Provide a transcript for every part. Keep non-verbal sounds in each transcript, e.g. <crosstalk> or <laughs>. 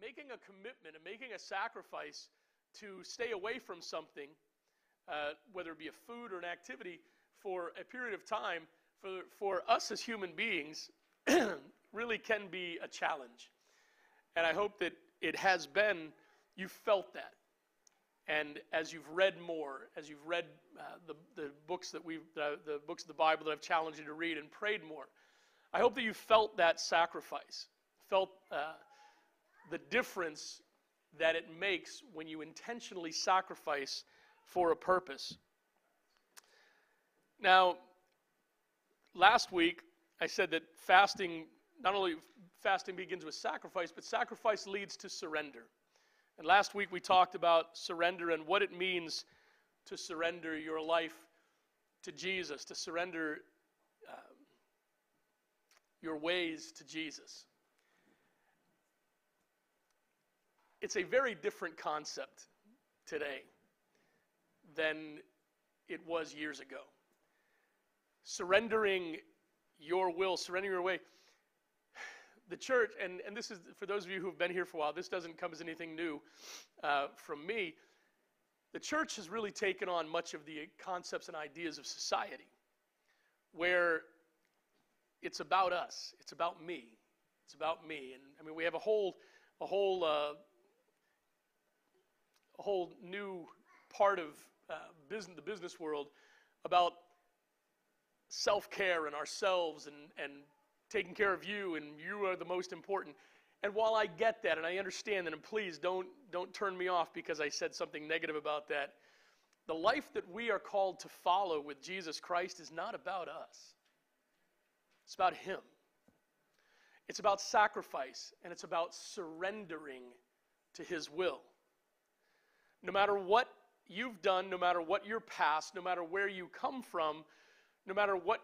making a commitment and making a sacrifice to stay away from something, uh, whether it be a food or an activity, for a period of time, for, for us as human beings, <clears throat> really can be a challenge. And I hope that it has been, you felt that. And as you've read more, as you've read uh, the, the books that we've, the, the books of the Bible that I've challenged you to read and prayed more, I hope that you felt that sacrifice, felt uh, the difference that it makes when you intentionally sacrifice for a purpose. Now, last week I said that fasting, not only fasting begins with sacrifice, but sacrifice leads to surrender. And last week we talked about surrender and what it means to surrender your life to Jesus, to surrender um, your ways to Jesus. It's a very different concept today than it was years ago. Surrendering your will, surrendering your way. The church, and, and this is for those of you who have been here for a while, this doesn't come as anything new uh, from me. The church has really taken on much of the concepts and ideas of society, where it's about us, it's about me, it's about me. And I mean, we have a whole, a whole, uh, a whole new part of uh, business, the business world about self care and ourselves and, and taking care of you, and you are the most important. And while I get that and I understand that, and please don't, don't turn me off because I said something negative about that, the life that we are called to follow with Jesus Christ is not about us, it's about Him. It's about sacrifice and it's about surrendering to His will. No matter what you've done, no matter what your past, no matter where you come from, no matter what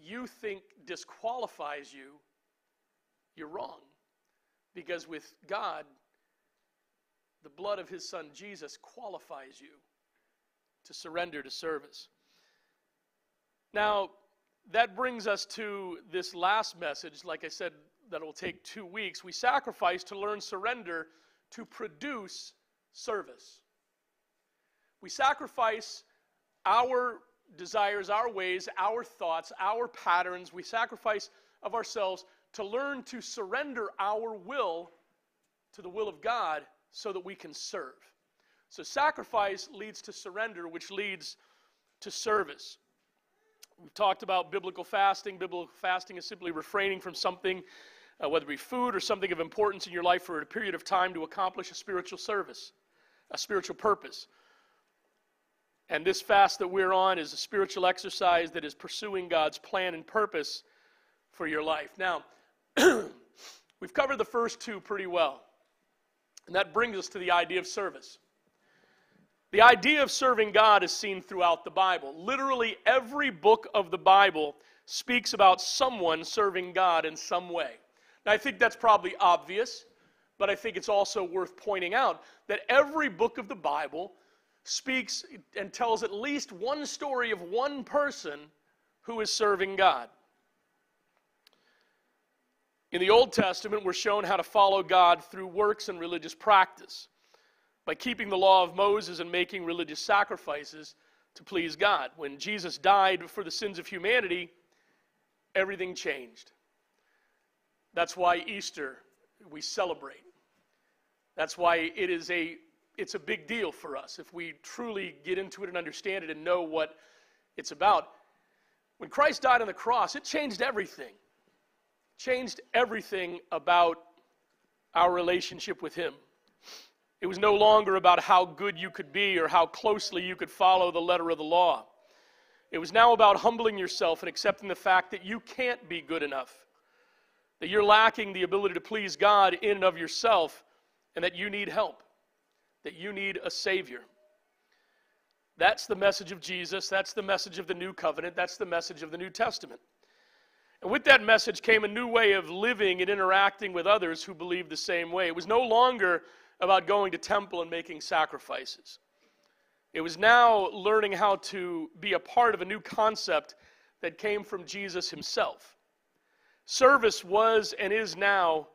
you think disqualifies you, you're wrong. Because with God, the blood of his son Jesus qualifies you to surrender to service. Now, that brings us to this last message. Like I said, that will take two weeks. We sacrifice to learn surrender to produce service. We sacrifice our desires, our ways, our thoughts, our patterns. We sacrifice of ourselves to learn to surrender our will to the will of God so that we can serve. So, sacrifice leads to surrender, which leads to service. We've talked about biblical fasting. Biblical fasting is simply refraining from something, uh, whether it be food or something of importance in your life for a period of time to accomplish a spiritual service, a spiritual purpose. And this fast that we're on is a spiritual exercise that is pursuing God's plan and purpose for your life. Now, <clears throat> we've covered the first two pretty well. And that brings us to the idea of service. The idea of serving God is seen throughout the Bible. Literally every book of the Bible speaks about someone serving God in some way. Now, I think that's probably obvious, but I think it's also worth pointing out that every book of the Bible speaks and tells at least one story of one person who is serving God. In the Old Testament, we're shown how to follow God through works and religious practice by keeping the law of Moses and making religious sacrifices to please God. When Jesus died for the sins of humanity, everything changed. That's why Easter we celebrate. That's why it is a it's a big deal for us if we truly get into it and understand it and know what it's about. When Christ died on the cross, it changed everything. changed everything about our relationship with Him. It was no longer about how good you could be or how closely you could follow the letter of the law. It was now about humbling yourself and accepting the fact that you can't be good enough, that you're lacking the ability to please God in and of yourself, and that you need help that you need a Savior. That's the message of Jesus. That's the message of the new covenant. That's the message of the New Testament. And with that message came a new way of living and interacting with others who believed the same way. It was no longer about going to temple and making sacrifices. It was now learning how to be a part of a new concept that came from Jesus himself. Service was and is now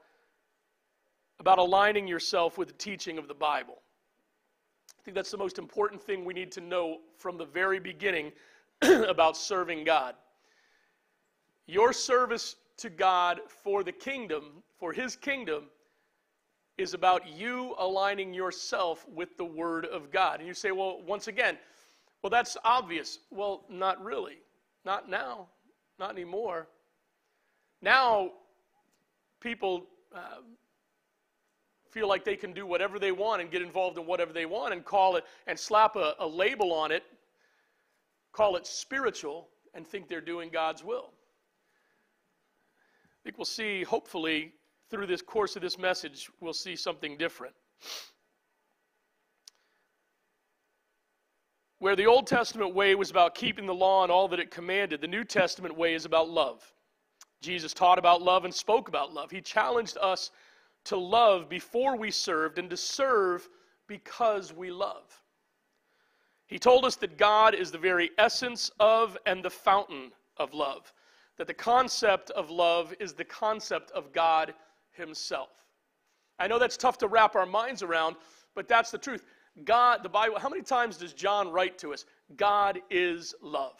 about aligning yourself with the teaching of the Bible. I think that's the most important thing we need to know from the very beginning <clears throat> about serving God. Your service to God for the kingdom, for His kingdom, is about you aligning yourself with the Word of God. And you say, well, once again, well, that's obvious. Well, not really. Not now. Not anymore. Now, people uh, feel like they can do whatever they want and get involved in whatever they want and call it and slap a, a label on it, call it spiritual, and think they're doing God's will. I think we'll see, hopefully, through this course of this message, we'll see something different. Where the Old Testament way was about keeping the law and all that it commanded, the New Testament way is about love. Jesus taught about love and spoke about love. He challenged us to love before we served and to serve because we love. He told us that God is the very essence of and the fountain of love, that the concept of love is the concept of God Himself. I know that's tough to wrap our minds around, but that's the truth. God, the Bible, how many times does John write to us? God is love.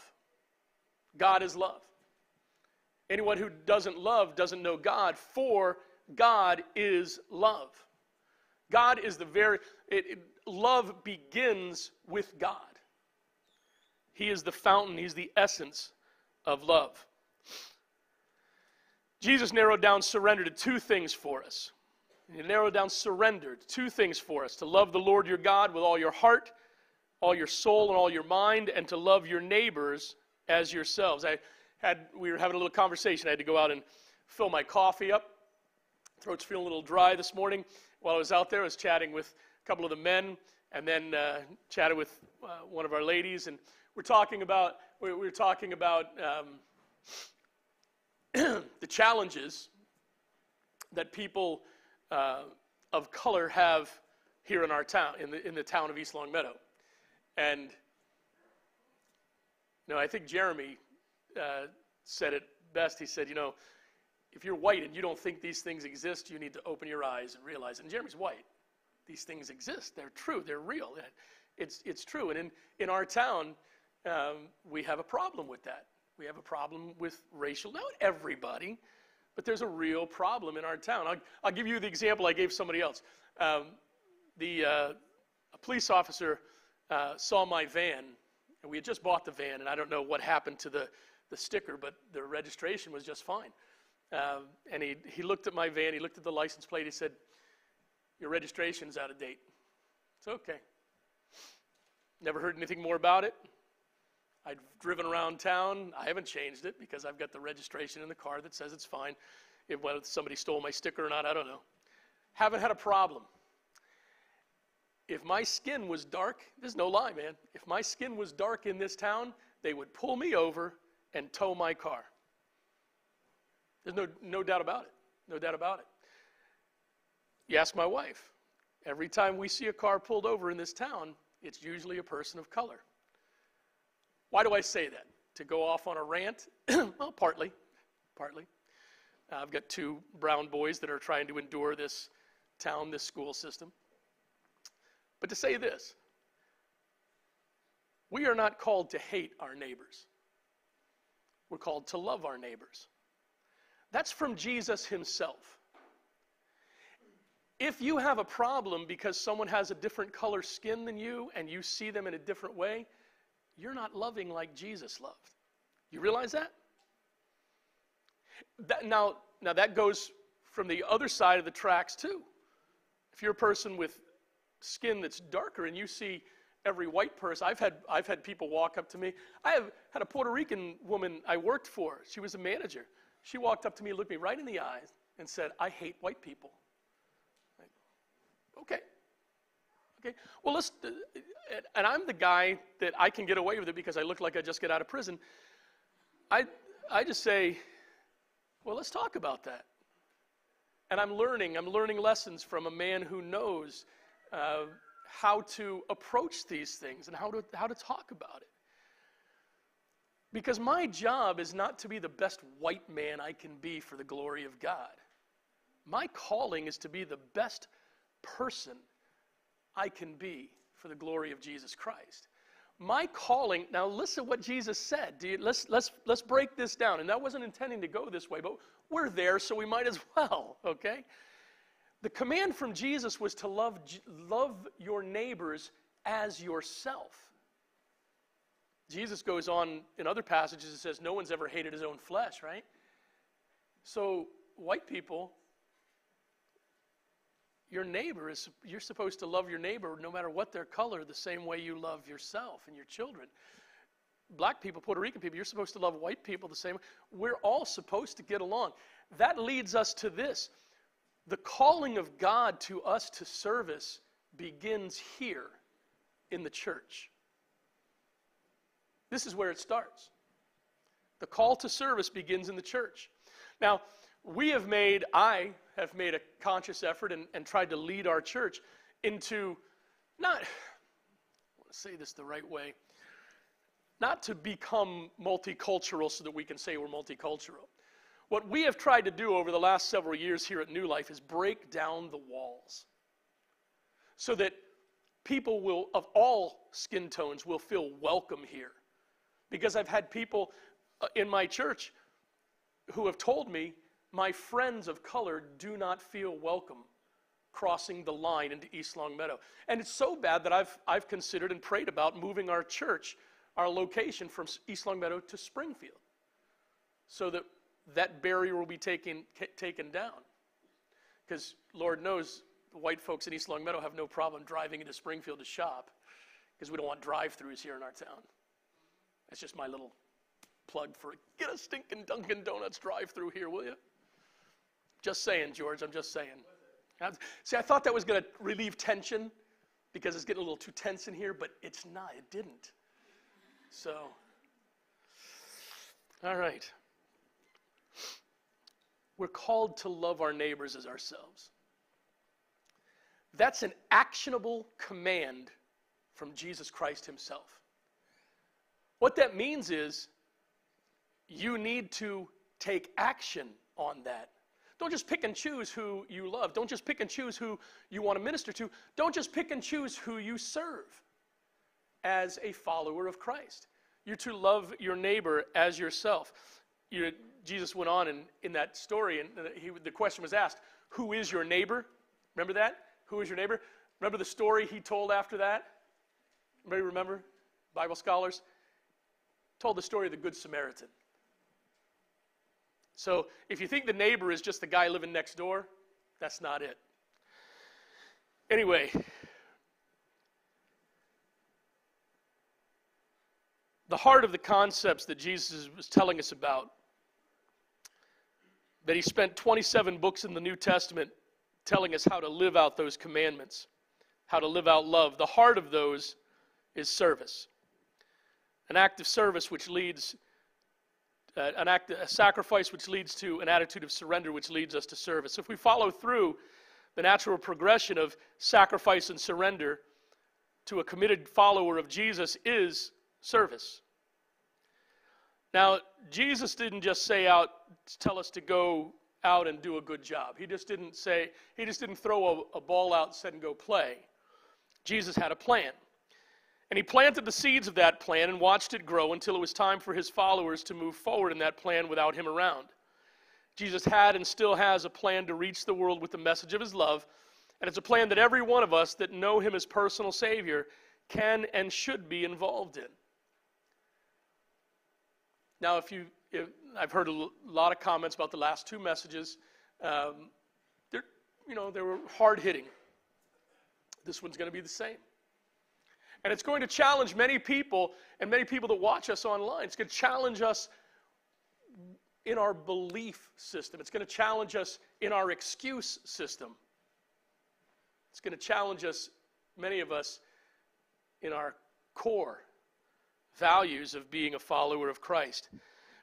God is love. Anyone who doesn't love doesn't know God, for God is love. God is the very, it, it, love begins with God. He is the fountain, He's the essence of love. Jesus narrowed down surrender to two things for us. He narrowed down surrender to two things for us to love the Lord your God with all your heart, all your soul, and all your mind, and to love your neighbors as yourselves. I had, we were having a little conversation. I had to go out and fill my coffee up. Throat's feeling a little dry this morning. While I was out there, I was chatting with a couple of the men and then uh, chatted with uh, one of our ladies. And we're talking about, we we're talking about um, <clears throat> the challenges that people uh, of color have here in our town, in the, in the town of East Longmeadow. And, you know, I think Jeremy uh, said it best. He said, you know, if you're white and you don't think these things exist, you need to open your eyes and realize. And Jeremy's white. These things exist. They're true. They're real. It's, it's true. And in, in our town, um, we have a problem with that. We have a problem with racial, not everybody, but there's a real problem in our town. I'll, I'll give you the example I gave somebody else. Um, the uh, a police officer uh, saw my van, and we had just bought the van, and I don't know what happened to the, the sticker, but the registration was just fine. Um, and he, he looked at my van, he looked at the license plate, he said, Your registration's out of date. It's okay. Never heard anything more about it. I've driven around town. I haven't changed it because I've got the registration in the car that says it's fine. If whether somebody stole my sticker or not, I don't know. Haven't had a problem. If my skin was dark, there's no lie, man. If my skin was dark in this town, they would pull me over and tow my car. There's no, no doubt about it. No doubt about it. You ask my wife. Every time we see a car pulled over in this town, it's usually a person of color. Why do I say that? To go off on a rant? <clears throat> well, partly. Partly. I've got two brown boys that are trying to endure this town, this school system. But to say this, we are not called to hate our neighbors. We're called to love our neighbors. That's from Jesus himself. If you have a problem because someone has a different color skin than you and you see them in a different way, you're not loving like Jesus loved. You realize that? that now, now, that goes from the other side of the tracks, too. If you're a person with skin that's darker and you see every white person, I've had, I've had people walk up to me. I have had a Puerto Rican woman I worked for, she was a manager. She walked up to me, looked me right in the eyes, and said, I hate white people. okay. Okay. Well, let's, uh, and I'm the guy that I can get away with it because I look like I just get out of prison. I, I just say, well, let's talk about that. And I'm learning, I'm learning lessons from a man who knows uh, how to approach these things and how to, how to talk about it. Because my job is not to be the best white man I can be for the glory of God. My calling is to be the best person I can be for the glory of Jesus Christ. My calling, now listen what Jesus said. You, let's, let's, let's break this down. And that wasn't intending to go this way, but we're there, so we might as <laughs> well, okay? The command from Jesus was to love, love your neighbors as yourself. Jesus goes on in other passages and says, No one's ever hated his own flesh, right? So, white people, your neighbor is, you're supposed to love your neighbor no matter what their color, the same way you love yourself and your children. Black people, Puerto Rican people, you're supposed to love white people the same. We're all supposed to get along. That leads us to this the calling of God to us to service begins here in the church. This is where it starts. The call to service begins in the church. Now, we have made, I have made a conscious effort and, and tried to lead our church into not, I want to say this the right way, not to become multicultural so that we can say we're multicultural. What we have tried to do over the last several years here at New Life is break down the walls so that people will, of all skin tones, will feel welcome here. Because I've had people uh, in my church who have told me, my friends of color do not feel welcome crossing the line into East Longmeadow. And it's so bad that I've, I've considered and prayed about moving our church, our location from East Longmeadow to Springfield so that that barrier will be taken, taken down. Because Lord knows the white folks in East Longmeadow have no problem driving into Springfield to shop because we don't want drive throughs here in our town. That's just my little plug for get a stinking Dunkin' Donuts drive through here, will you? Just saying, George, I'm just saying. See, I thought that was going to relieve tension because it's getting a little too tense in here, but it's not. It didn't. So, all right. We're called to love our neighbors as ourselves. That's an actionable command from Jesus Christ Himself. What that means is you need to take action on that. Don't just pick and choose who you love. Don't just pick and choose who you want to minister to. Don't just pick and choose who you serve as a follower of Christ. You're to love your neighbor as yourself. You, Jesus went on in, in that story, and he, the question was asked, Who is your neighbor? Remember that? Who is your neighbor? Remember the story he told after that? Anybody remember? Bible scholars? Told the story of the Good Samaritan. So if you think the neighbor is just the guy living next door, that's not it. Anyway, the heart of the concepts that Jesus was telling us about that he spent 27 books in the New Testament telling us how to live out those commandments, how to live out love. The heart of those is service. An act of service which leads, uh, an act, a sacrifice which leads to an attitude of surrender which leads us to service. So If we follow through the natural progression of sacrifice and surrender to a committed follower of Jesus is service. Now, Jesus didn't just say out, tell us to go out and do a good job. He just didn't say, he just didn't throw a, a ball out and said, and go play. Jesus had a plan. And he planted the seeds of that plan and watched it grow until it was time for his followers to move forward in that plan without him around. Jesus had and still has a plan to reach the world with the message of his love, and it's a plan that every one of us that know him as personal Savior can and should be involved in. Now, if you, if, I've heard a lot of comments about the last two messages. Um, they're, you know, they were hard hitting. This one's going to be the same. And it's going to challenge many people and many people that watch us online. It's going to challenge us in our belief system. It's going to challenge us in our excuse system. It's going to challenge us, many of us, in our core values of being a follower of Christ.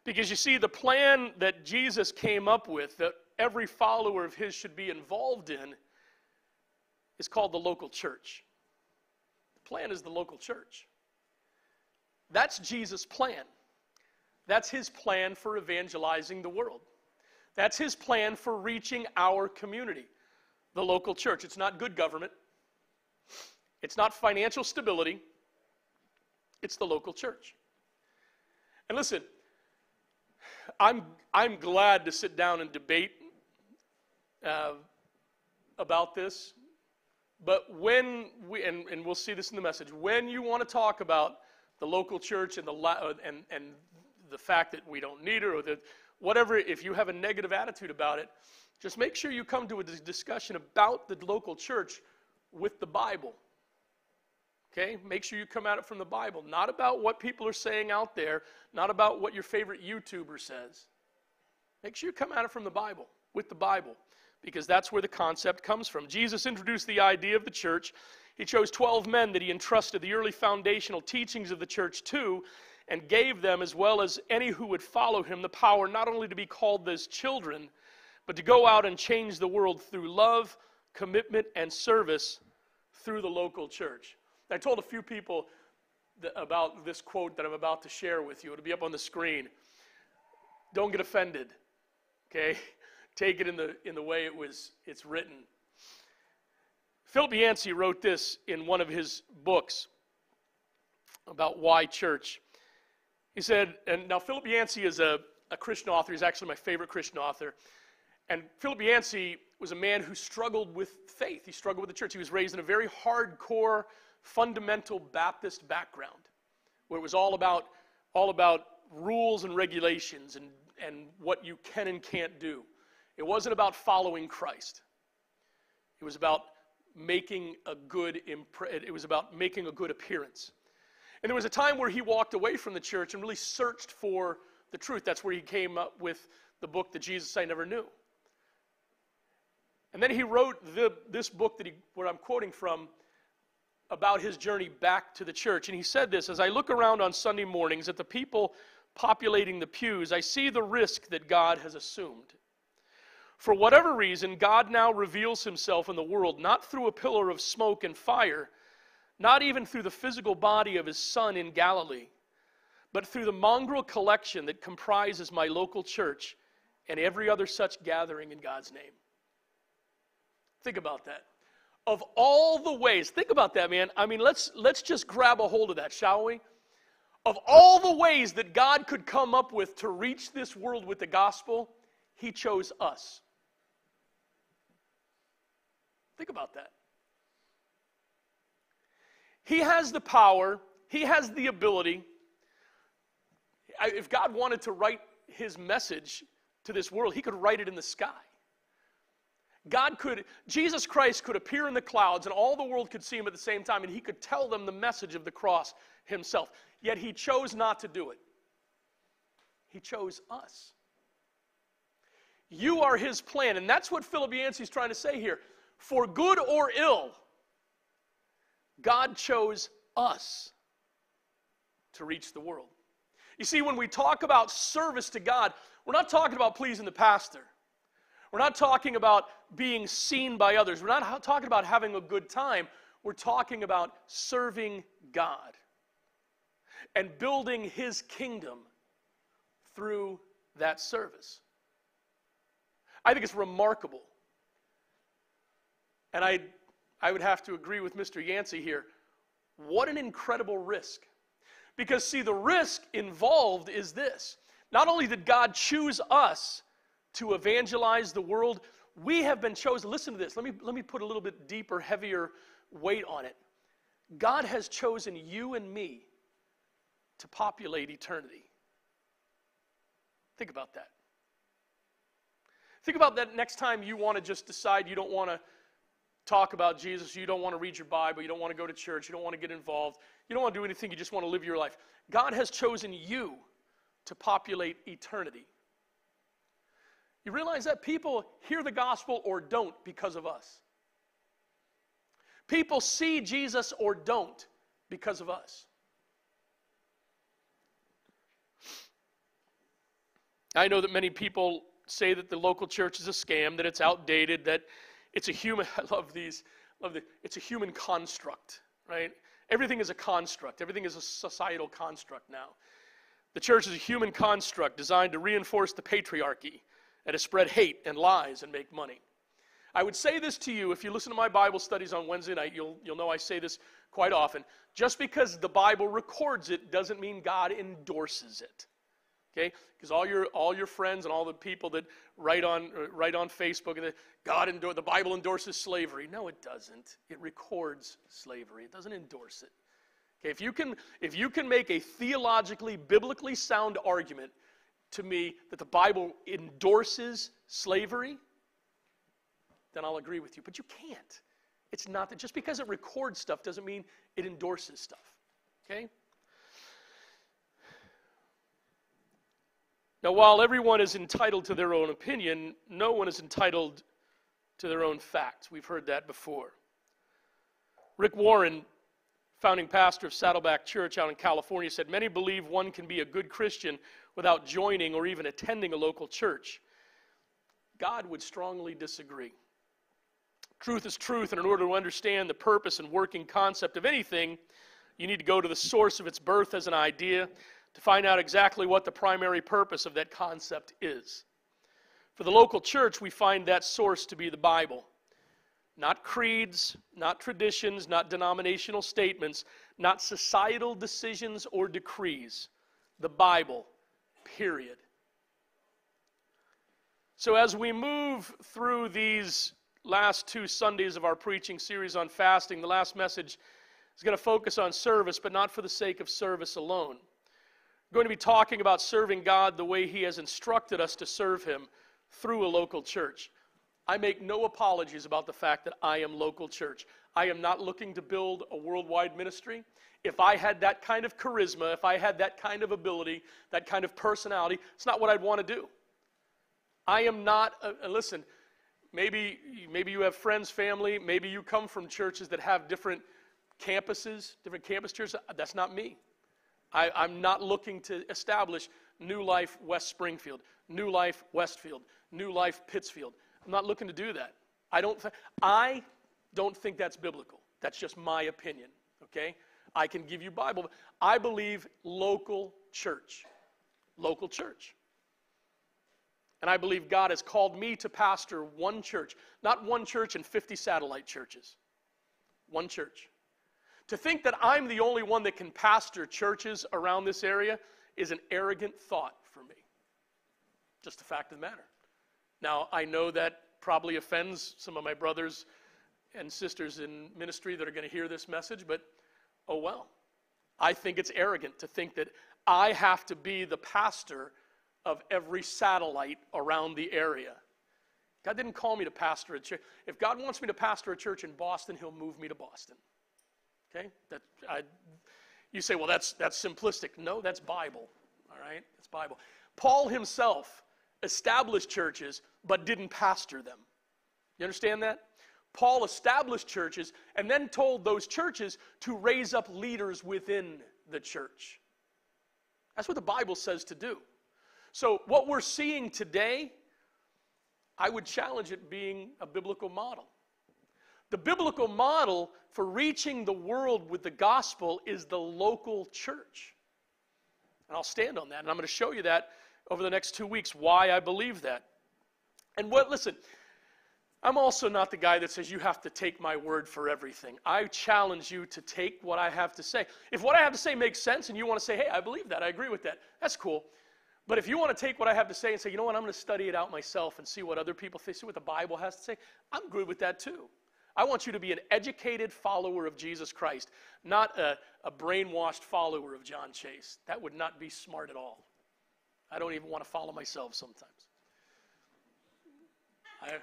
Because you see, the plan that Jesus came up with, that every follower of his should be involved in, is called the local church. Plan is the local church. That's Jesus' plan. That's his plan for evangelizing the world. That's his plan for reaching our community, the local church. It's not good government, it's not financial stability, it's the local church. And listen, I'm, I'm glad to sit down and debate uh, about this. But when we, and, and we'll see this in the message, when you want to talk about the local church and the, and, and the fact that we don't need it or that whatever, if you have a negative attitude about it, just make sure you come to a discussion about the local church with the Bible. Okay? Make sure you come at it from the Bible, not about what people are saying out there, not about what your favorite YouTuber says. Make sure you come at it from the Bible, with the Bible, because that's where the concept comes from. Jesus introduced the idea of the church. He chose 12 men that he entrusted the early foundational teachings of the church to and gave them, as well as any who would follow him, the power not only to be called his children, but to go out and change the world through love, commitment, and service through the local church. I told a few people about this quote that I'm about to share with you. It'll be up on the screen. Don't get offended, okay? Take it in the, in the way it was, it's written. Philip Yancey wrote this in one of his books about why church. He said, and now Philip Yancey is a, a Christian author. He's actually my favorite Christian author. And Philip Yancey was a man who struggled with faith. He struggled with the church. He was raised in a very hardcore fundamental Baptist background, where it was all about, all about rules and regulations and, and what you can and can't do. It wasn't about following Christ. It was about making a good impre- it was about making a good appearance. And there was a time where he walked away from the church and really searched for the truth. That's where he came up with the book that Jesus I never knew. And then he wrote the, this book that he, where I'm quoting from about his journey back to the church. And he said this As I look around on Sunday mornings at the people populating the pews, I see the risk that God has assumed. For whatever reason, God now reveals himself in the world, not through a pillar of smoke and fire, not even through the physical body of his son in Galilee, but through the mongrel collection that comprises my local church and every other such gathering in God's name. Think about that of all the ways, think about that, man. I mean, let's, let's just grab a hold of that, shall we? Of all the ways that God could come up with to reach this world with the gospel, He chose us. Think about that. He has the power, He has the ability. If God wanted to write His message to this world, He could write it in the sky. God could, Jesus Christ could appear in the clouds and all the world could see him at the same time and he could tell them the message of the cross himself. Yet he chose not to do it. He chose us. You are his plan. And that's what Philip Yancey is trying to say here. For good or ill, God chose us to reach the world. You see, when we talk about service to God, we're not talking about pleasing the pastor. We're not talking about being seen by others. We're not talking about having a good time. We're talking about serving God and building His kingdom through that service. I think it's remarkable. And I, I would have to agree with Mr. Yancey here. What an incredible risk. Because, see, the risk involved is this not only did God choose us, to evangelize the world. We have been chosen. Listen to this. Let me, let me put a little bit deeper, heavier weight on it. God has chosen you and me to populate eternity. Think about that. Think about that next time you want to just decide you don't want to talk about Jesus, you don't want to read your Bible, you don't want to go to church, you don't want to get involved, you don't want to do anything, you just want to live your life. God has chosen you to populate eternity. You realize that people hear the gospel or don't because of us. People see Jesus or don't because of us. I know that many people say that the local church is a scam, that it's outdated, that it's a human. <laughs> I love these. Love the, it's a human construct, right? Everything is a construct. Everything is a societal construct now. The church is a human construct designed to reinforce the patriarchy and to spread hate and lies and make money. I would say this to you if you listen to my Bible studies on Wednesday night, you'll, you'll know I say this quite often. Just because the Bible records it doesn't mean God endorses it. Okay? Because all your all your friends and all the people that write on uh, write on Facebook and the, God endor- the Bible endorses slavery. No, it doesn't. It records slavery. It doesn't endorse it. Okay, if you can if you can make a theologically biblically sound argument to me that the Bible endorses slavery, then I'll agree with you. But you can't. It's not that just because it records stuff doesn't mean it endorses stuff. Okay? Now, while everyone is entitled to their own opinion, no one is entitled to their own facts. We've heard that before. Rick Warren, founding pastor of Saddleback Church out in California, said Many believe one can be a good Christian without joining or even attending a local church. God would strongly disagree. Truth is truth, and in order to understand the purpose and working concept of anything, you need to go to the source of its birth as an idea to find out exactly what the primary purpose of that concept is. For the local church, we find that source to be the Bible. Not creeds, not traditions, not denominational statements, not societal decisions or decrees. The Bible, period. So, as we move through these last two Sundays of our preaching series on fasting, the last message is going to focus on service, but not for the sake of service alone. Going to be talking about serving God the way He has instructed us to serve Him through a local church. I make no apologies about the fact that I am local church. I am not looking to build a worldwide ministry. If I had that kind of charisma, if I had that kind of ability, that kind of personality, it's not what I'd want to do. I am not, uh, listen, maybe, maybe you have friends, family, maybe you come from churches that have different campuses, different campus churches. That's not me. I, I'm not looking to establish New Life West Springfield, New Life Westfield, New Life Pittsfield. I'm not looking to do that. I don't, th- I don't think that's biblical. That's just my opinion, okay? I can give you Bible. I believe local church. Local church. And I believe God has called me to pastor one church, not one church and 50 satellite churches. One church. To think that I'm the only one that can pastor churches around this area is an arrogant thought for me. Just a fact of the matter. Now, I know that probably offends some of my brothers and sisters in ministry that are going to hear this message, but oh well. I think it's arrogant to think that I have to be the pastor of every satellite around the area. God didn't call me to pastor a church. If God wants me to pastor a church in Boston, He'll move me to Boston. Okay? That, I, you say, well, that's, that's simplistic. No, that's Bible. All right? It's Bible. Paul himself established churches but didn't pastor them. You understand that? Paul established churches and then told those churches to raise up leaders within the church. That's what the Bible says to do. So, what we're seeing today, I would challenge it being a biblical model. The biblical model for reaching the world with the gospel is the local church. And I'll stand on that. And I'm going to show you that over the next two weeks why I believe that. And what, listen, I'm also not the guy that says you have to take my word for everything. I challenge you to take what I have to say. If what I have to say makes sense and you want to say, hey, I believe that, I agree with that, that's cool. But if you want to take what I have to say and say, you know what, I'm going to study it out myself and see what other people think, see what the Bible has to say, I'm good with that too. I want you to be an educated follower of Jesus Christ, not a, a brainwashed follower of John Chase. That would not be smart at all. I don't even want to follow myself sometimes. I,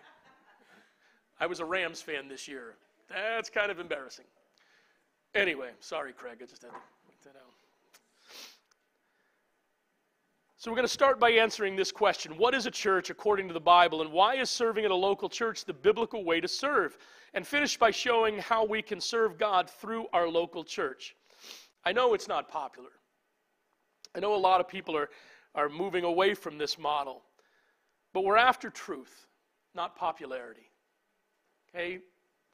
I was a Rams fan this year. That's kind of embarrassing. Anyway, sorry, Craig. I just had to point that out. So, we're going to start by answering this question What is a church according to the Bible, and why is serving at a local church the biblical way to serve? And finish by showing how we can serve God through our local church. I know it's not popular. I know a lot of people are, are moving away from this model, but we're after truth, not popularity. Okay,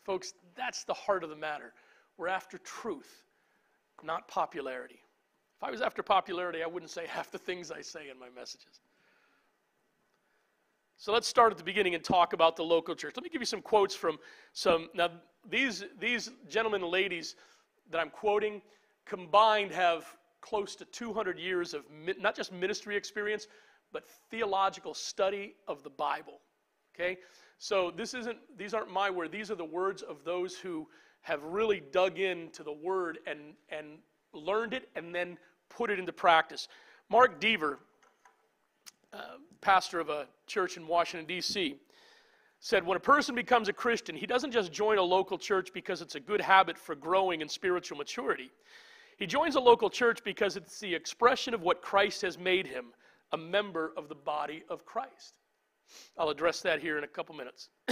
folks, that's the heart of the matter. We're after truth, not popularity. If I was after popularity, I wouldn't say <laughs> half the things I say in my messages. So let's start at the beginning and talk about the local church. Let me give you some quotes from some. Now, these, these gentlemen and ladies that I'm quoting combined have close to 200 years of not just ministry experience, but theological study of the Bible. Okay? So this isn't, these aren't my words. These are the words of those who have really dug into the word and, and learned it and then put it into practice. Mark Dever, uh, pastor of a church in Washington, D.C., said when a person becomes a Christian, he doesn't just join a local church because it's a good habit for growing in spiritual maturity. He joins a local church because it's the expression of what Christ has made him, a member of the body of Christ. I'll address that here in a couple minutes. <clears throat>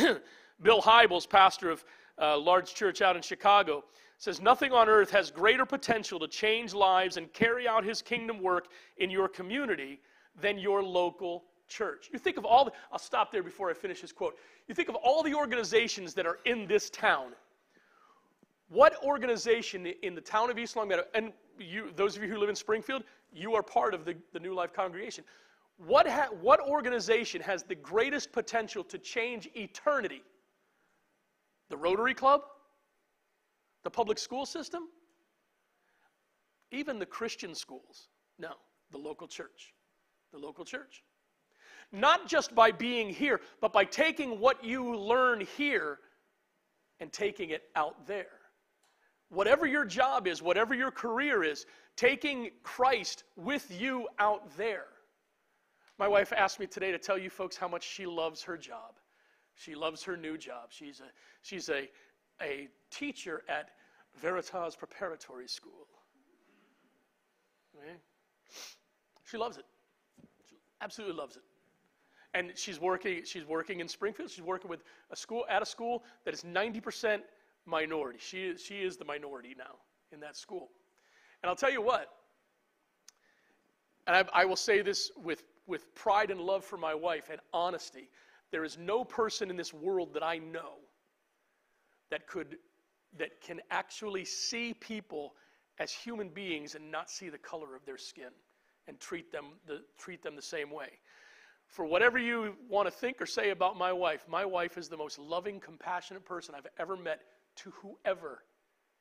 Bill Hybels, pastor of a large church out in Chicago, says nothing on earth has greater potential to change lives and carry out his kingdom work in your community than your local church. You think of all the, I'll stop there before I finish this quote. You think of all the organizations that are in this town. What organization in the town of East Longmeadow, and you, those of you who live in Springfield, you are part of the, the New Life congregation. What, ha, what organization has the greatest potential to change eternity? The Rotary Club? The public school system? Even the Christian schools? No, the local church. The local church. Not just by being here, but by taking what you learn here and taking it out there. Whatever your job is, whatever your career is, taking Christ with you out there. My wife asked me today to tell you folks how much she loves her job. She loves her new job. She's a, she's a, a teacher at Veritas Preparatory School. She loves it. Absolutely loves it. And she's working, she's working in Springfield. She's working with a school at a school that is 90% minority. She is, she is the minority now in that school. And I'll tell you what, and I, I will say this with, with pride and love for my wife and honesty. There is no person in this world that I know that could that can actually see people as human beings and not see the color of their skin and treat them the, treat them the same way. For whatever you want to think or say about my wife, my wife is the most loving, compassionate person I've ever met to whoever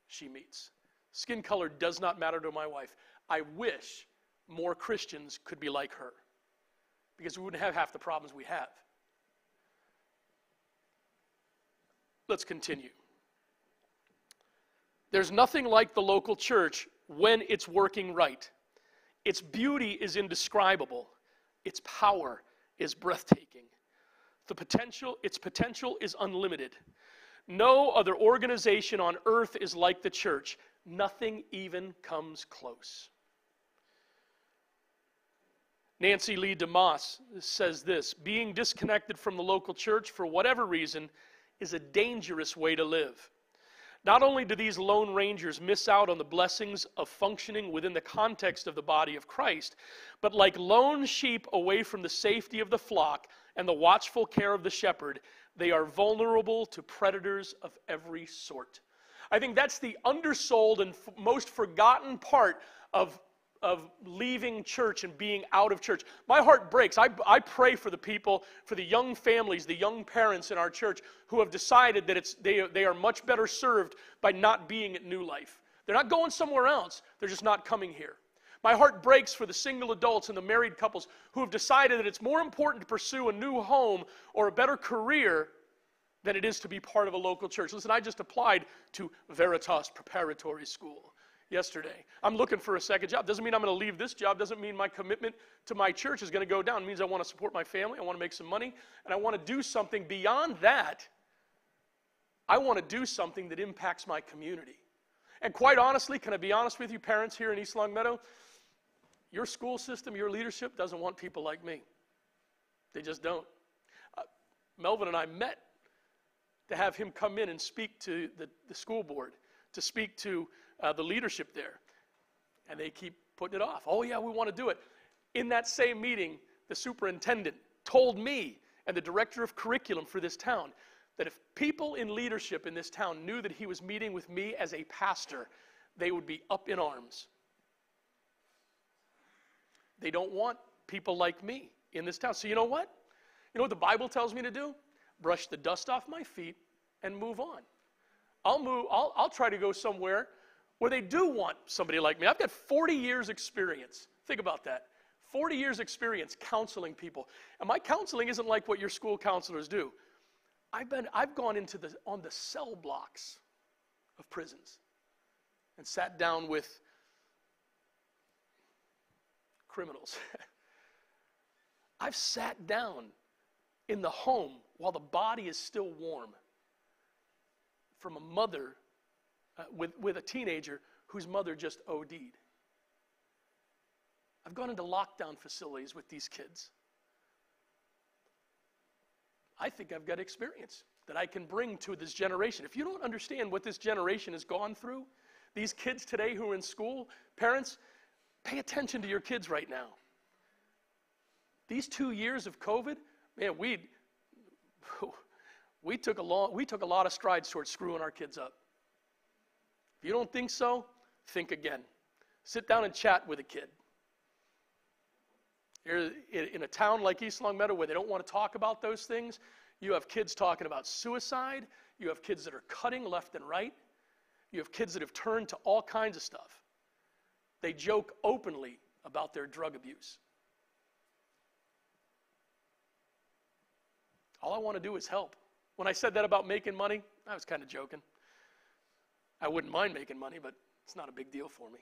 she meets. Skin color does not matter to my wife. I wish more Christians could be like her because we wouldn't have half the problems we have. Let's continue. There's nothing like the local church when it's working right. Its beauty is indescribable, its power is breathtaking. The potential, its potential is unlimited. No other organization on earth is like the church. Nothing even comes close. Nancy Leigh DeMoss says this Being disconnected from the local church for whatever reason is a dangerous way to live. Not only do these lone rangers miss out on the blessings of functioning within the context of the body of Christ, but like lone sheep away from the safety of the flock and the watchful care of the shepherd, they are vulnerable to predators of every sort. I think that's the undersold and f- most forgotten part of of leaving church and being out of church. My heart breaks. I, I pray for the people, for the young families, the young parents in our church who have decided that it's, they, they are much better served by not being at New Life. They're not going somewhere else, they're just not coming here. My heart breaks for the single adults and the married couples who have decided that it's more important to pursue a new home or a better career than it is to be part of a local church. Listen, I just applied to Veritas Preparatory School yesterday. I'm looking for a second job. Doesn't mean I'm going to leave this job. Doesn't mean my commitment to my church is going to go down. It means I want to support my family. I want to make some money. And I want to do something beyond that. I want to do something that impacts my community. And quite honestly, can I be honest with you, parents here in East Longmeadow? Your school system, your leadership doesn't want people like me. They just don't. Uh, Melvin and I met to have him come in and speak to the, the school board, to speak to uh, the leadership there. And they keep putting it off. Oh, yeah, we want to do it. In that same meeting, the superintendent told me and the director of curriculum for this town that if people in leadership in this town knew that he was meeting with me as a pastor, they would be up in arms. They don't want people like me in this town. So, you know what? You know what the Bible tells me to do? Brush the dust off my feet and move on. I'll move, I'll, I'll try to go somewhere where they do want somebody like me. I've got 40 years experience. Think about that. 40 years experience counseling people. And my counseling isn't like what your school counselors do. I've been I've gone into the on the cell blocks of prisons and sat down with criminals. <laughs> I've sat down in the home while the body is still warm from a mother uh, with, with a teenager whose mother just OD'd. I've gone into lockdown facilities with these kids. I think I've got experience that I can bring to this generation. If you don't understand what this generation has gone through, these kids today who are in school, parents, pay attention to your kids right now. These two years of COVID, man, we <laughs> we took a long, we took a lot of strides towards screwing our kids up. If you don't think so, think again. Sit down and chat with a kid. You're in a town like East Longmeadow where they don't want to talk about those things, you have kids talking about suicide. You have kids that are cutting left and right. You have kids that have turned to all kinds of stuff. They joke openly about their drug abuse. All I want to do is help. When I said that about making money, I was kind of joking. I wouldn't mind making money, but it's not a big deal for me.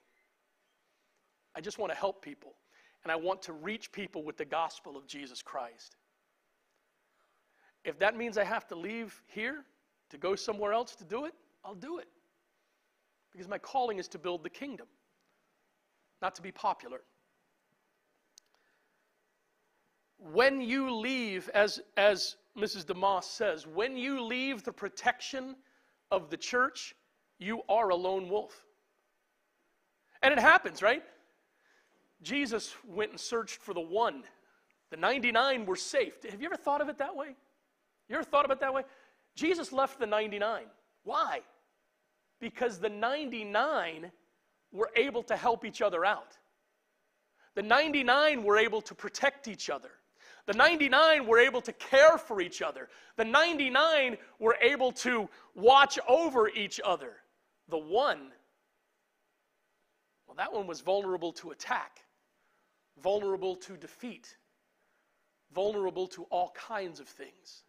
I just want to help people, and I want to reach people with the gospel of Jesus Christ. If that means I have to leave here to go somewhere else to do it, I'll do it. Because my calling is to build the kingdom, not to be popular. When you leave, as, as Mrs. DeMoss says, when you leave the protection of the church, you are a lone wolf. And it happens, right? Jesus went and searched for the one. The 99 were safe. Have you ever thought of it that way? You ever thought about it that way? Jesus left the 99. Why? Because the 99 were able to help each other out. The 99 were able to protect each other. The 99 were able to care for each other. The 99 were able to watch over each other. The one, well, that one was vulnerable to attack, vulnerable to defeat, vulnerable to all kinds of things.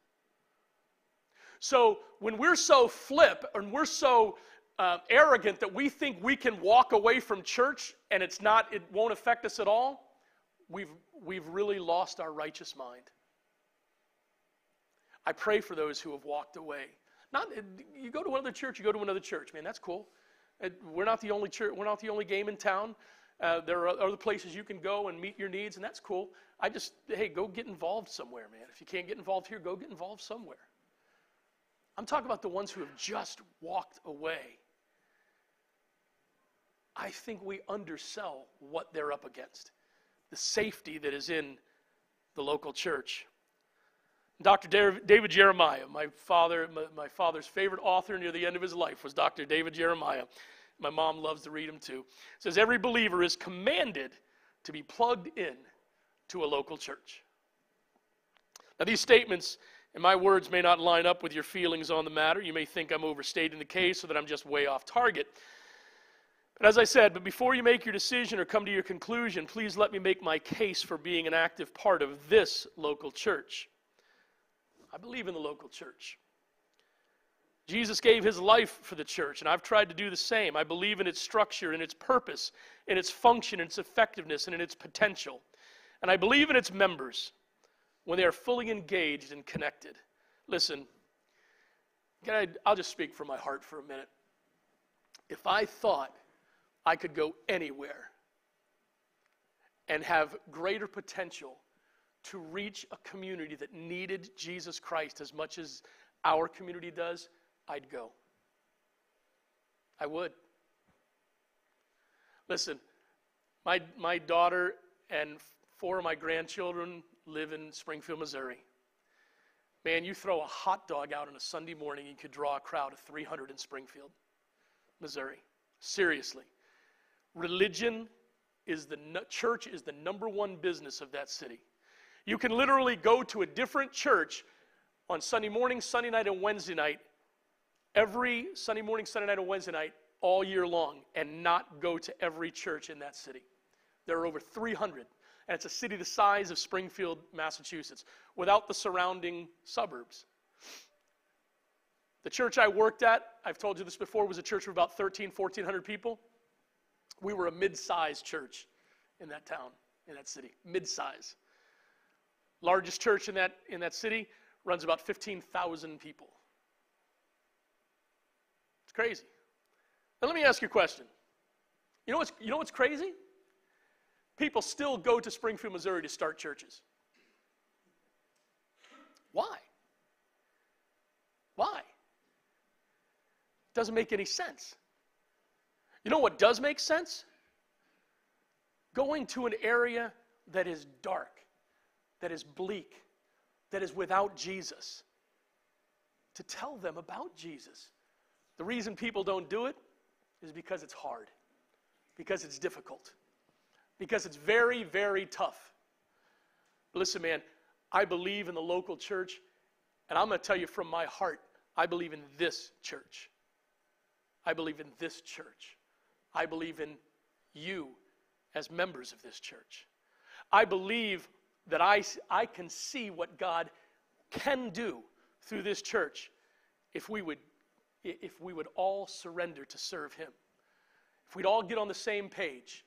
So when we're so flip and we're so uh, arrogant that we think we can walk away from church and it's not, it won't affect us at all, we've, we've really lost our righteous mind. I pray for those who have walked away. Not you go to another church, you go to another church, man. That's cool. We're not the only church. We're not the only game in town. Uh, there are other places you can go and meet your needs, and that's cool. I just hey, go get involved somewhere, man. If you can't get involved here, go get involved somewhere. I'm talking about the ones who have just walked away. I think we undersell what they're up against, the safety that is in the local church. Dr. David Jeremiah, my father, my, father's favorite author near the end of his life was Dr. David Jeremiah. My mom loves to read him too. says every believer is commanded to be plugged in to a local church. Now these statements and my words may not line up with your feelings on the matter. You may think I'm overstating the case or that I'm just way off target. But as I said, but before you make your decision or come to your conclusion, please let me make my case for being an active part of this local church. I believe in the local church. Jesus gave his life for the church, and I've tried to do the same. I believe in its structure, in its purpose, in its function, in its effectiveness, and in its potential. And I believe in its members when they are fully engaged and connected. Listen, I'll just speak from my heart for a minute. If I thought I could go anywhere and have greater potential to reach a community that needed Jesus Christ as much as our community does, I'd go. I would. Listen, my, my daughter and four of my grandchildren live in Springfield, Missouri. Man, you throw a hot dog out on a Sunday morning, you could draw a crowd of 300 in Springfield, Missouri. Seriously. Religion is the church is the number one business of that city. You can literally go to a different church on Sunday morning, Sunday night, and Wednesday night, every Sunday morning, Sunday night, and Wednesday night, all year long, and not go to every church in that city. There are over 300, and it's a city the size of Springfield, Massachusetts, without the surrounding suburbs. The church I worked at, I've told you this before, was a church of about 13, 1400 people. We were a mid sized church in that town, in that city, mid size. Largest church in that, in that city runs about 15,000 people. It's crazy. Now, let me ask you a question. You know what's, you know what's crazy? People still go to Springfield, Missouri to start churches. Why? Why? Doesn't make any sense. You know what does make sense? Going to an area that is dark, that is bleak, that is without Jesus, to tell them about Jesus. The reason people don't do it is because it's hard, because it's difficult, because it's very, very tough. listen, man, I believe in the local church, and I'm going to tell you from my heart, I believe in this church. I believe in this church. I believe in you as members of this church. I believe that I, I can see what God can do through this church if we would if we would all surrender to serve him. If we'd all get on the same page.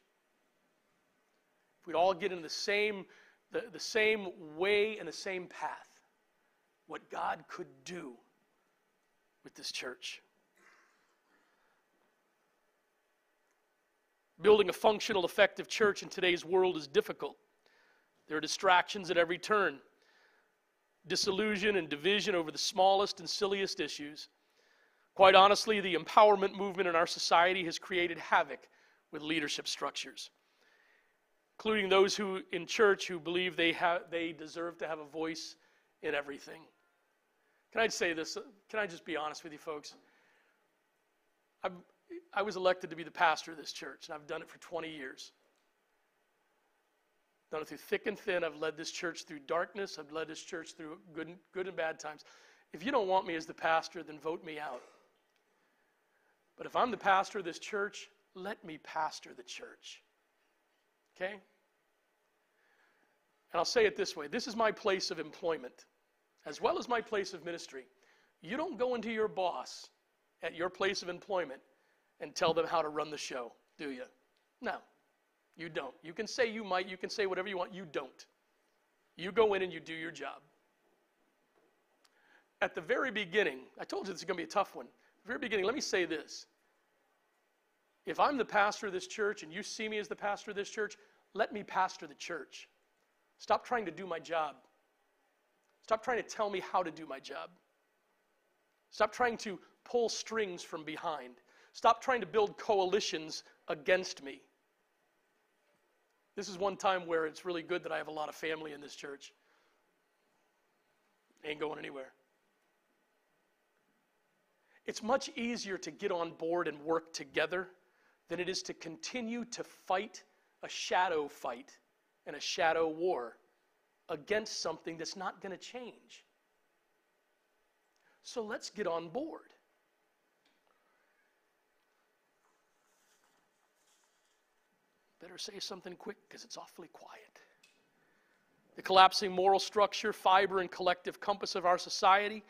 If we'd all get in the same the, the same way and the same path what god could do with this church. Building a functional effective church in today's world is difficult there are distractions at every turn, disillusion and division over the smallest and silliest issues. Quite honestly, the empowerment movement in our society has created havoc with leadership structures, including those who in church who believe they, have, they deserve to have a voice in everything. Can I say this? Can I just be honest with you, folks? i I was elected to be the pastor of this church, and I've done it for 20 years done it through thick and thin. I've led this church through darkness. I've led this church through good, good and bad times. If you don't want me as the pastor, then vote me out. But if I'm the pastor of this church, let me pastor the church. Okay? And I'll say it this way this is my place of employment, as well as my place of ministry. You don't go into your boss at your place of employment and tell them how to run the show, do you? No. You don't. You can say you might, you can say whatever you want. You don't. You go in and you do your job. At the very beginning, I told you this is going to be a tough one. At the very beginning, let me say this. If I'm the pastor of this church and you see me as the pastor of this church, let me pastor the church. Stop trying to do my job. Stop trying to tell me how to do my job. Stop trying to pull strings from behind. Stop trying to build coalitions against me. This is one time where it's really good that I have a lot of family in this church. Ain't going anywhere. It's much easier to get on board and work together than it is to continue to fight a shadow fight and a shadow war against something that's not going to change. So let's get on board. Better say something quick because it's awfully quiet. The collapsing moral structure, fiber, and collective compass of our society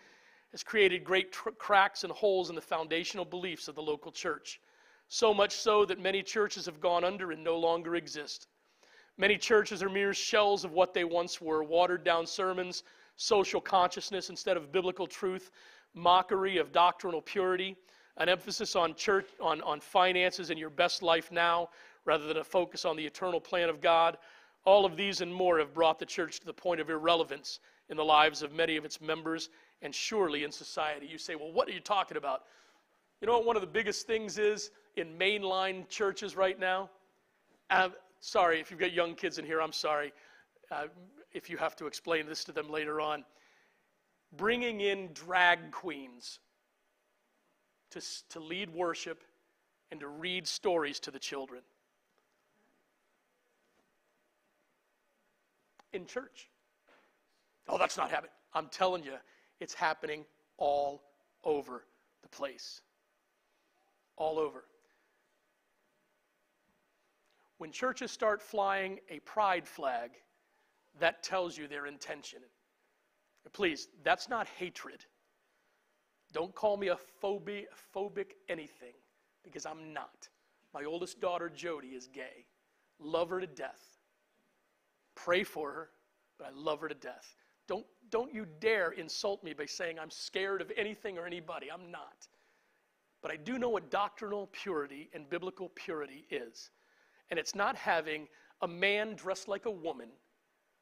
has created great tr- cracks and holes in the foundational beliefs of the local church. So much so that many churches have gone under and no longer exist. Many churches are mere shells of what they once were watered down sermons, social consciousness instead of biblical truth, mockery of doctrinal purity, an emphasis on church on, on finances and your best life now rather than a focus on the eternal plan of God. All of these and more have brought the church to the point of irrelevance in the lives of many of its members and surely in society. You say, well, what are you talking about? You know what one of the biggest things is in mainline churches right now? Uh, sorry, if you've got young kids in here, I'm sorry uh, if you have to explain this to them later on. Bringing in drag queens to, to lead worship and to read stories to the children. In church. Oh, that's not happening. I'm telling you, it's happening all over the place. All over. When churches start flying a pride flag, that tells you their intention. Please, that's not hatred. Don't call me a phobia, phobic anything, because I'm not. My oldest daughter, Jody, is gay. Love her to death. Pray for her, but I love her to death. Don't, don't you dare insult me by saying I'm scared of anything or anybody. I'm not. But I do know what doctrinal purity and biblical purity is. And it's not having a man dressed like a woman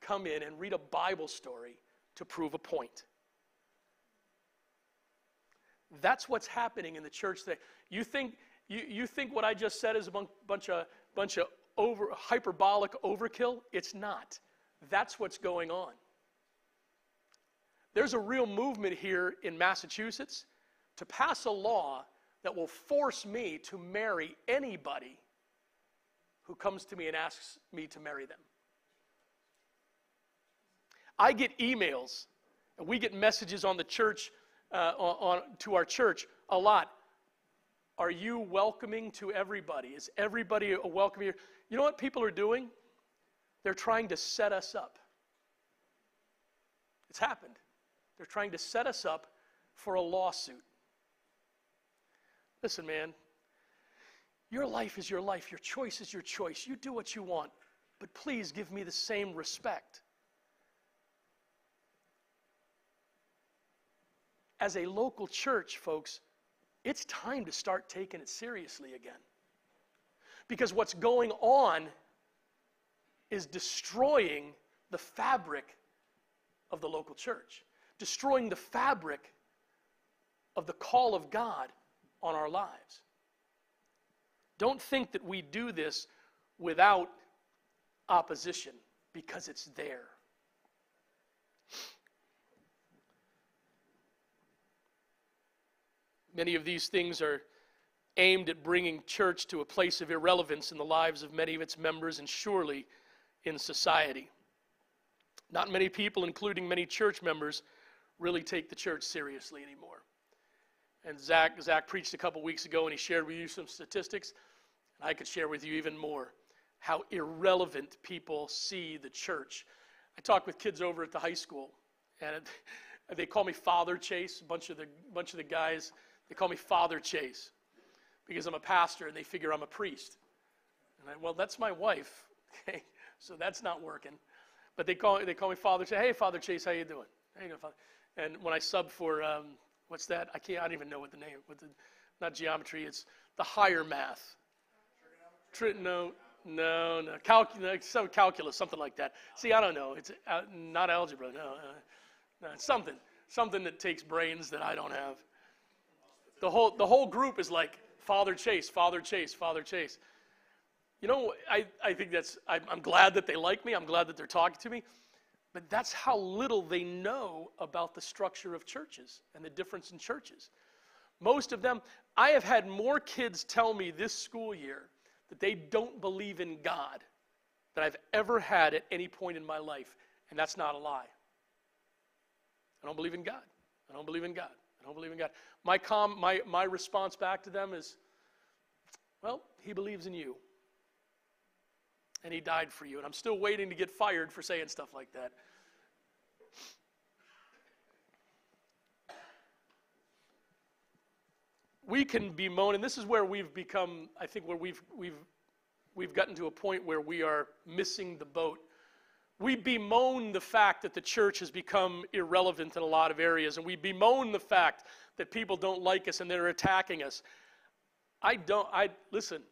come in and read a Bible story to prove a point. That's what's happening in the church today. You think, you, you think what I just said is a bunch of, bunch of over, hyperbolic overkill? It's not. That's what's going on. There's a real movement here in Massachusetts to pass a law that will force me to marry anybody who comes to me and asks me to marry them. I get emails and we get messages on the church, uh, on, on, to our church a lot. Are you welcoming to everybody? Is everybody a welcoming? You know what people are doing? They're trying to set us up. It's happened. They're trying to set us up for a lawsuit. Listen, man, your life is your life. Your choice is your choice. You do what you want. But please give me the same respect. as a local church, folks, it's time to start taking it seriously again. Because what's going on is destroying the fabric of the local church, destroying the fabric of the call of God on our lives. Don't think that we do this without opposition because it's there. Many of these things are aimed at bringing church to a place of irrelevance in the lives of many of its members and surely in society. Not many people, including many church members, really take the church seriously anymore. And Zach, Zach preached a couple weeks ago and he shared with you some statistics. And I could share with you even more how irrelevant people see the church. I talk with kids over at the high school, and <laughs> they call me Father Chase. A bunch of the bunch of the guys they call me Father Chase because I'm a pastor and they figure I'm a priest. And I, well, that's my wife. <laughs> Okay, so that's not working. But they call they call me Father. Say, hey, Father Chase, how you doing? How you doing, Father? And when I sub for um, what's that? I can't. I don't even know what the name. What the not geometry. It's the higher math. Tri- no, no, no. Calc- some calculus, something like that. See, I don't know. It's uh, not algebra. No, uh, no, something. Something that takes brains that I don't have. The whole, the whole group is like, Father Chase, Father Chase, Father Chase. You know, I, I think that's, I'm, I'm glad that they like me. I'm glad that they're talking to me. But that's how little they know about the structure of churches and the difference in churches. Most of them, I have had more kids tell me this school year that they don't believe in God than I've ever had at any point in my life. And that's not a lie. I don't believe in God. I don't believe in God. Don't believe in God. My, com, my, my response back to them is, well, he believes in you. And he died for you. And I'm still waiting to get fired for saying stuff like that. We can bemoan, and this is where we've become, I think, where we've, we've, we've gotten to a point where we are missing the boat we bemoan the fact that the church has become irrelevant in a lot of areas, and we bemoan the fact that people don't like us and they're attacking us. I don't, I, listen,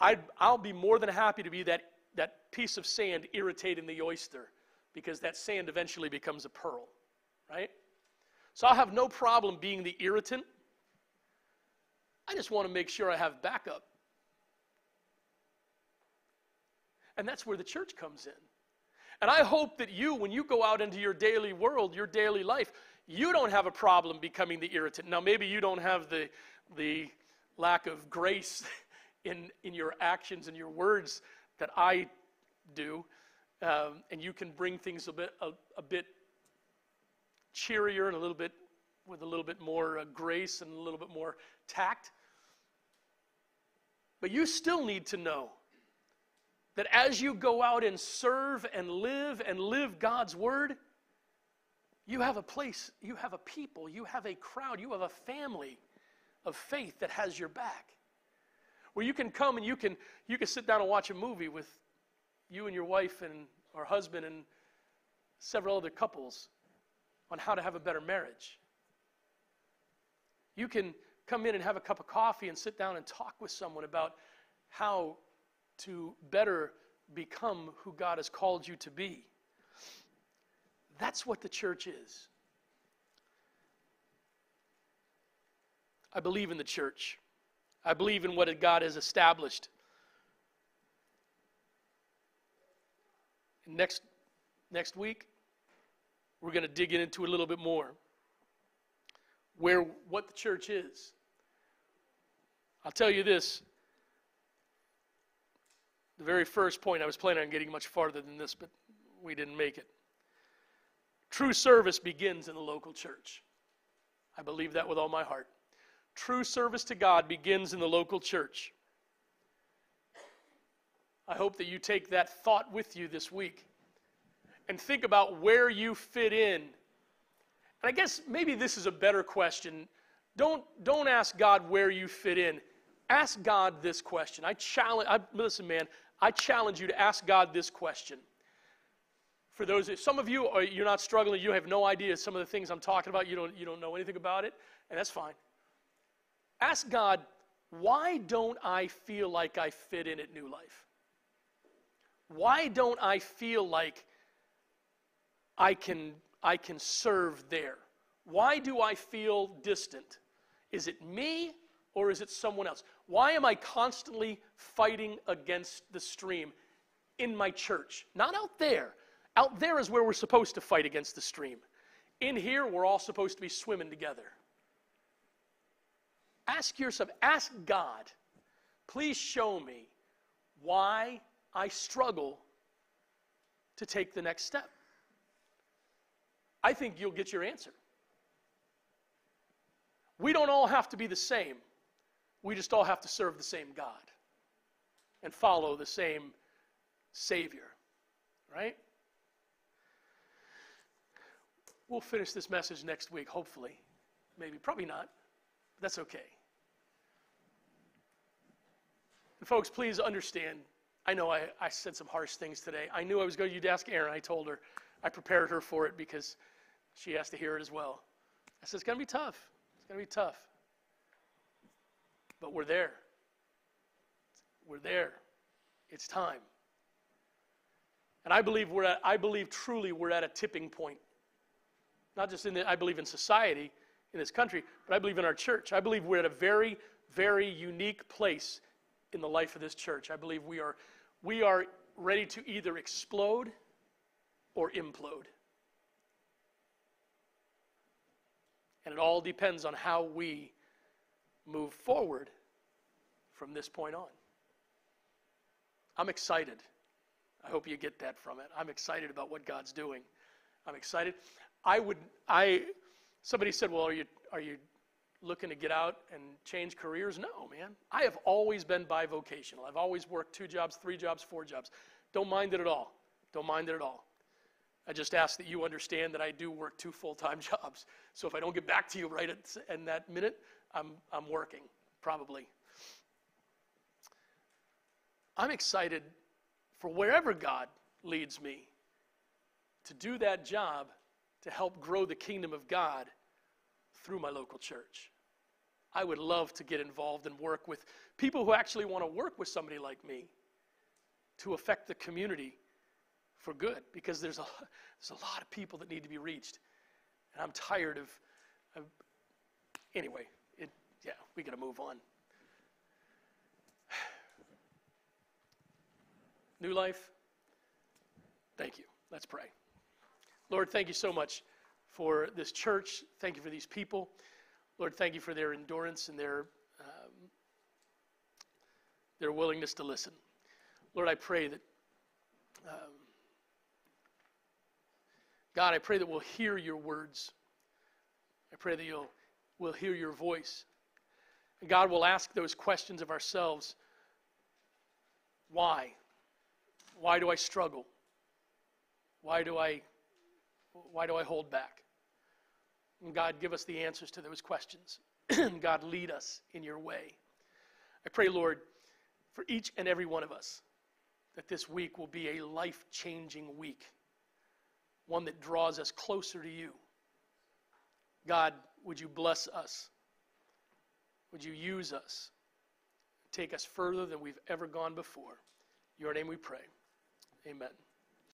i I'll be more than happy to be that, that piece of sand irritating the oyster because that sand eventually becomes a pearl, right? So I'll have no problem being the irritant. I just want to make sure I have backup. And that's where the church comes in. And I hope that you, when you go out into your daily world, your daily life, you don't have a problem becoming the irritant. Now, maybe you don't have the, the lack of grace <laughs> in, in your actions and your words that I do, um, and you can bring things a bit, a, a bit cheerier and a little bit with a little bit more uh, grace and a little bit more tact. But you still need to know that as you go out and serve and live and live God's word, you have a place, you have a people, you have a crowd, you have a family of faith that has your back. Where you can come and you can you can sit down and watch a movie with you and your wife and or husband and several other couples on how to have a better marriage. You can come in and have a cup of coffee and sit down and talk with someone about how to better become who God has called you to be. That's what the church is. I believe in the church. I believe in what God has established. Next, next week, we're going to dig into a little bit more where what the church is. I'll tell you this. The very first point, I was planning on getting much farther than this, but we didn't make it. True service begins in the local church. I believe that with all my heart. True service to God begins in the local church. I hope that you take that thought with you this week and think about where you fit in. And I guess maybe this is a better question. Don't, don't ask God where you fit in. Ask God this question. I challenge, I, listen, man, I challenge you to ask God this question. For those, some of you are, you're not struggling, you have no idea some of the things I'm talking about, you don't, you don't know anything about it, and that's fine. Ask God, why don't I feel like I fit in at New Life? Why don't I feel like I can, I can serve there? Why do I feel distant? Is it me or is it someone else? Why am I constantly fighting against the stream in my church? Not out there. Out there is where we're supposed to fight against the stream. In here, we're all supposed to be swimming together. Ask yourself, ask God, please show me why I struggle to take the next step. I think you'll get your answer. We don't all have to be the same. We just all have to serve the same God and follow the same Savior, right? We'll finish this message next week, hopefully. Maybe, probably not. But that's okay. And folks, please understand. I know I, I said some harsh things today. I knew I was going to ask Erin. I told her, I prepared her for it because she has to hear it as well. I said, it's going to be tough. It's going to be tough. But we're there. We're there. It's time. And I believe we're at, I believe truly we're at a tipping point. Not just in the, I believe in society, in this country, but I believe in our church. I believe we're at a very, very unique place in the life of this church. I believe we are, we are ready to either explode or implode. And it all depends on how we move forward from this point on. I'm excited. I hope you get that from it. I'm excited about what God's doing. I'm excited. I would I somebody said, "Well, are you are you looking to get out and change careers?" No, man. I have always been bivocational. I've always worked two jobs, three jobs, four jobs. Don't mind it at all. Don't mind it at all. I just ask that you understand that I do work two full-time <laughs> jobs. So if I don't get back to you right at in that minute, I'm I'm working probably. I'm excited for wherever God leads me to do that job to help grow the kingdom of God through my local church. I would love to get involved and work with people who actually want to work with somebody like me to affect the community for good because there's a, there's a lot of people that need to be reached. And I'm tired of, of anyway, yeah, we got to move on. <sighs> New life, thank you. Let's pray. Lord, thank you so much for this church. Thank you for these people. Lord, thank you for their endurance and their, um, their willingness to listen. Lord, I pray that, um, God, I pray that we'll hear your words I pray that you'll we'll hear your voice. God will ask those questions of ourselves. Why? Why do I struggle? Why do I why do I hold back? And God, give us the answers to those questions. <clears throat> God, lead us in your way. I pray, Lord, for each and every one of us, that this week will be a life changing week, one that draws us closer to you. God, would you bless us? Would you use us? Take us further than we've ever gone before. In your name we pray. Amen.